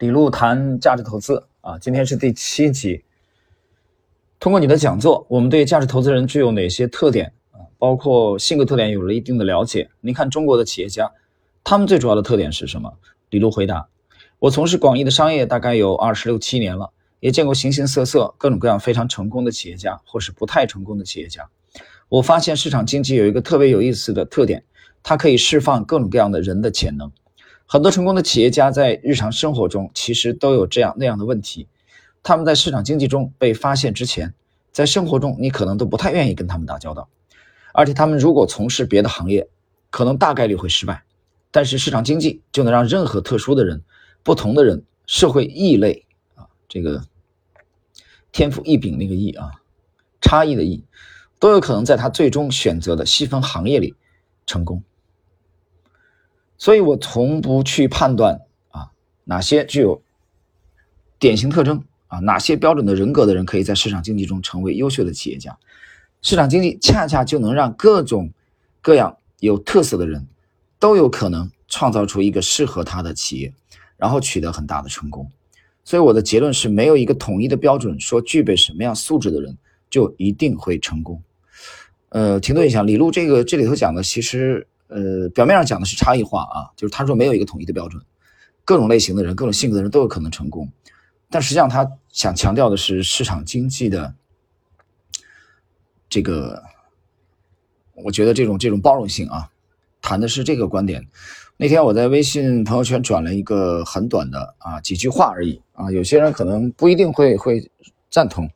李璐谈价值投资啊，今天是第七集。通过你的讲座，我们对价值投资人具有哪些特点啊？包括性格特点有了一定的了解。您看中国的企业家，他们最主要的特点是什么？李璐回答：我从事广义的商业大概有二十六七年了，也见过形形色色、各种各样非常成功的企业家，或是不太成功的企业家。我发现市场经济有一个特别有意思的特点，它可以释放各种各样的人的潜能。很多成功的企业家在日常生活中其实都有这样那样的问题，他们在市场经济中被发现之前，在生活中你可能都不太愿意跟他们打交道，而且他们如果从事别的行业，可能大概率会失败。但是市场经济就能让任何特殊的人、不同的人、社会异类啊，这个天赋异禀那个异啊，差异的异，都有可能在他最终选择的细分行业里成功。所以我从不去判断啊哪些具有典型特征啊哪些标准的人格的人可以在市场经济中成为优秀的企业家。市场经济恰恰就能让各种各样有特色的人都有可能创造出一个适合他的企业，然后取得很大的成功。所以我的结论是没有一个统一的标准说具备什么样素质的人就一定会成功。呃，停顿一下，李璐这个这里头讲的其实。呃，表面上讲的是差异化啊，就是他说没有一个统一的标准，各种类型的人、各种性格的人都有可能成功，但实际上他想强调的是市场经济的这个，我觉得这种这种包容性啊，谈的是这个观点。那天我在微信朋友圈转了一个很短的啊几句话而已啊，有些人可能不一定会会赞同，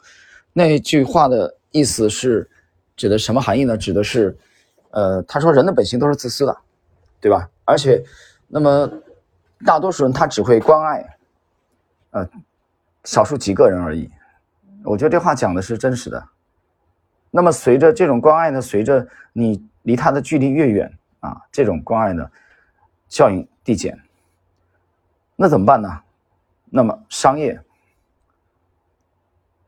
那句话的意思是指的什么含义呢？指的是。呃，他说人的本性都是自私的，对吧？而且，那么大多数人他只会关爱，呃，少数几个人而已。我觉得这话讲的是真实的。那么随着这种关爱呢，随着你离他的距离越远啊，这种关爱呢，效应递减。那怎么办呢？那么商业，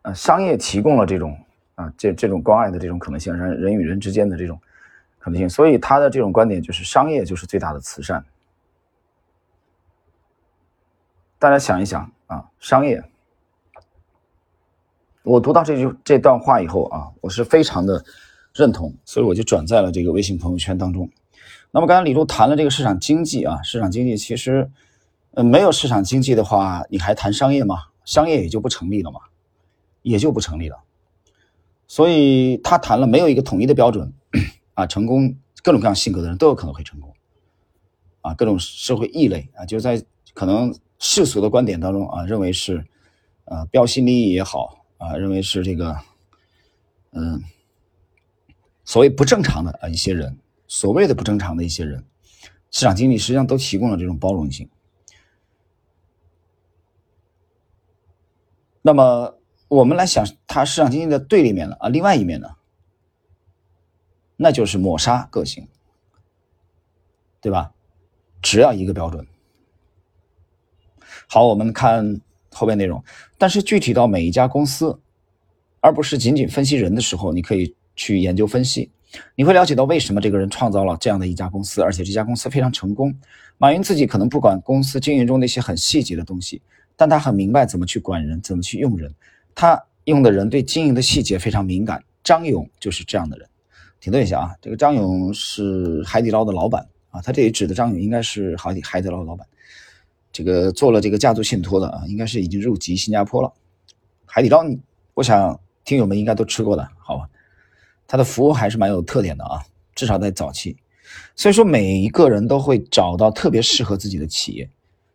呃，商业提供了这种啊，这这种关爱的这种可能性，人人与人之间的这种。可能性，所以他的这种观点就是商业就是最大的慈善。大家想一想啊，商业，我读到这句这段话以后啊，我是非常的认同，所以我就转在了这个微信朋友圈当中。那么刚才李璐谈了这个市场经济啊，市场经济其实，呃，没有市场经济的话，你还谈商业吗？商业也就不成立了嘛，也就不成立了。所以他谈了没有一个统一的标准。啊，成功各种各样性格的人都有可能会成功，啊，各种社会异类啊，就是在可能世俗的观点当中啊，认为是，呃，标新立异也好啊，认为是这个，嗯，所谓不正常的啊一些人，所谓的不正常的一些人，市场经济实际上都提供了这种包容性。那么我们来想，它市场经济的对立面了啊，另外一面呢？那就是抹杀个性，对吧？只要一个标准。好，我们看后边内容。但是具体到每一家公司，而不是仅仅分析人的时候，你可以去研究分析，你会了解到为什么这个人创造了这样的一家公司，而且这家公司非常成功。马云自己可能不管公司经营中那些很细节的东西，但他很明白怎么去管人，怎么去用人。他用的人对经营的细节非常敏感。张勇就是这样的人。停顿一下啊，这个张勇是海底捞的老板啊，他这里指的张勇应该是海底海底捞的老板，这个做了这个家族信托的啊，应该是已经入籍新加坡了。海底捞，我想听友们应该都吃过的，好吧？他的服务还是蛮有特点的啊，至少在早期。所以说，每一个人都会找到特别适合自己的企业，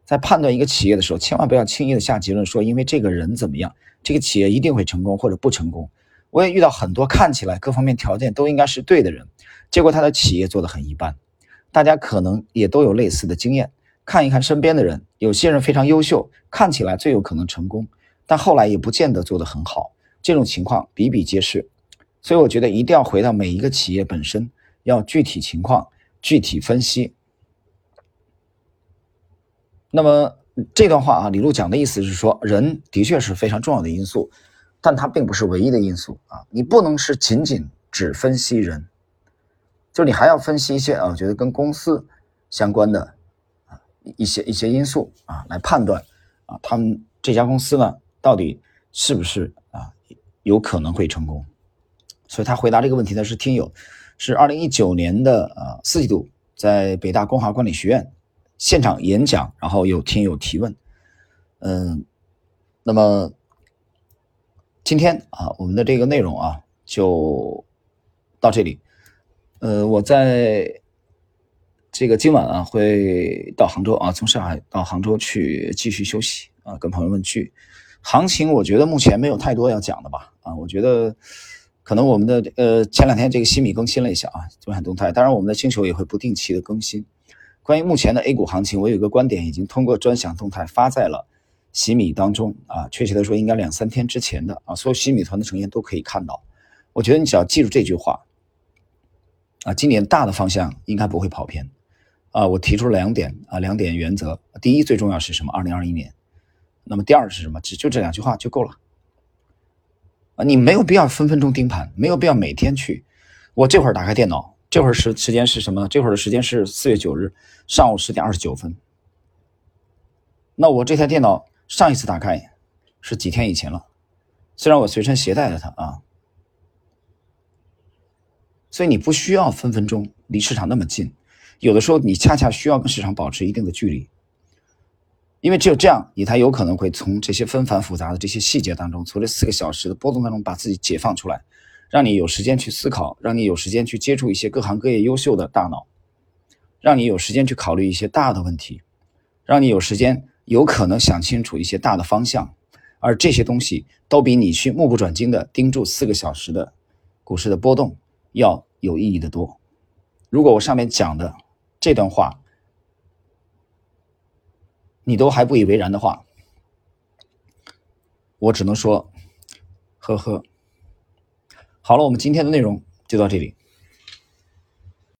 在判断一个企业的时候，千万不要轻易的下结论说，因为这个人怎么样，这个企业一定会成功或者不成功。我也遇到很多看起来各方面条件都应该是对的人，结果他的企业做得很一般。大家可能也都有类似的经验，看一看身边的人，有些人非常优秀，看起来最有可能成功，但后来也不见得做得很好。这种情况比比皆是，所以我觉得一定要回到每一个企业本身，要具体情况具体分析。那么这段话啊，李璐讲的意思是说，人的确是非常重要的因素。但它并不是唯一的因素啊！你不能是仅仅只分析人，就你还要分析一些啊，我觉得跟公司相关的啊一些一些因素啊，来判断啊，他们这家公司呢，到底是不是啊有可能会成功？所以他回答这个问题的是听友，是二零一九年的啊四季度在北大光华管理学院现场演讲，然后有听友提问，嗯，那么今天啊我们的这个内容啊就到这里，呃，我在。这个今晚啊会到杭州啊，从上海到杭州去继续休息啊，跟朋友们聚。行情我觉得目前没有太多要讲的吧啊，我觉得可能我们的呃前两天这个新米更新了一下啊，中海动态。当然我们的星球也会不定期的更新。关于目前的 A 股行情，我有一个观点已经通过专享动态发在了洗米当中啊，确切的说应该两三天之前的啊，所有洗米团的成员都可以看到。我觉得你只要记住这句话啊，今年大的方向应该不会跑偏。啊，我提出了两点啊，两点原则。第一，最重要是什么？二零二一年。那么第二是什么？只就这两句话就够了。啊，你没有必要分分钟盯盘，没有必要每天去。我这会儿打开电脑，这会儿时时间是什么？这会儿的时间是四月九日上午十点二十九分。那我这台电脑上一次打开是几天以前了？虽然我随身携带了它啊，所以你不需要分分钟离市场那么近。有的时候，你恰恰需要跟市场保持一定的距离，因为只有这样，你才有可能会从这些纷繁复杂的这些细节当中，从这四个小时的波动当中，把自己解放出来，让你有时间去思考，让你有时间去接触一些各行各业优秀的大脑，让你有时间去考虑一些大的问题，让你有时间有可能想清楚一些大的方向，而这些东西都比你去目不转睛的盯住四个小时的股市的波动要有意义的多。如果我上面讲的，这段话，你都还不以为然的话，我只能说，呵呵。好了，我们今天的内容就到这里。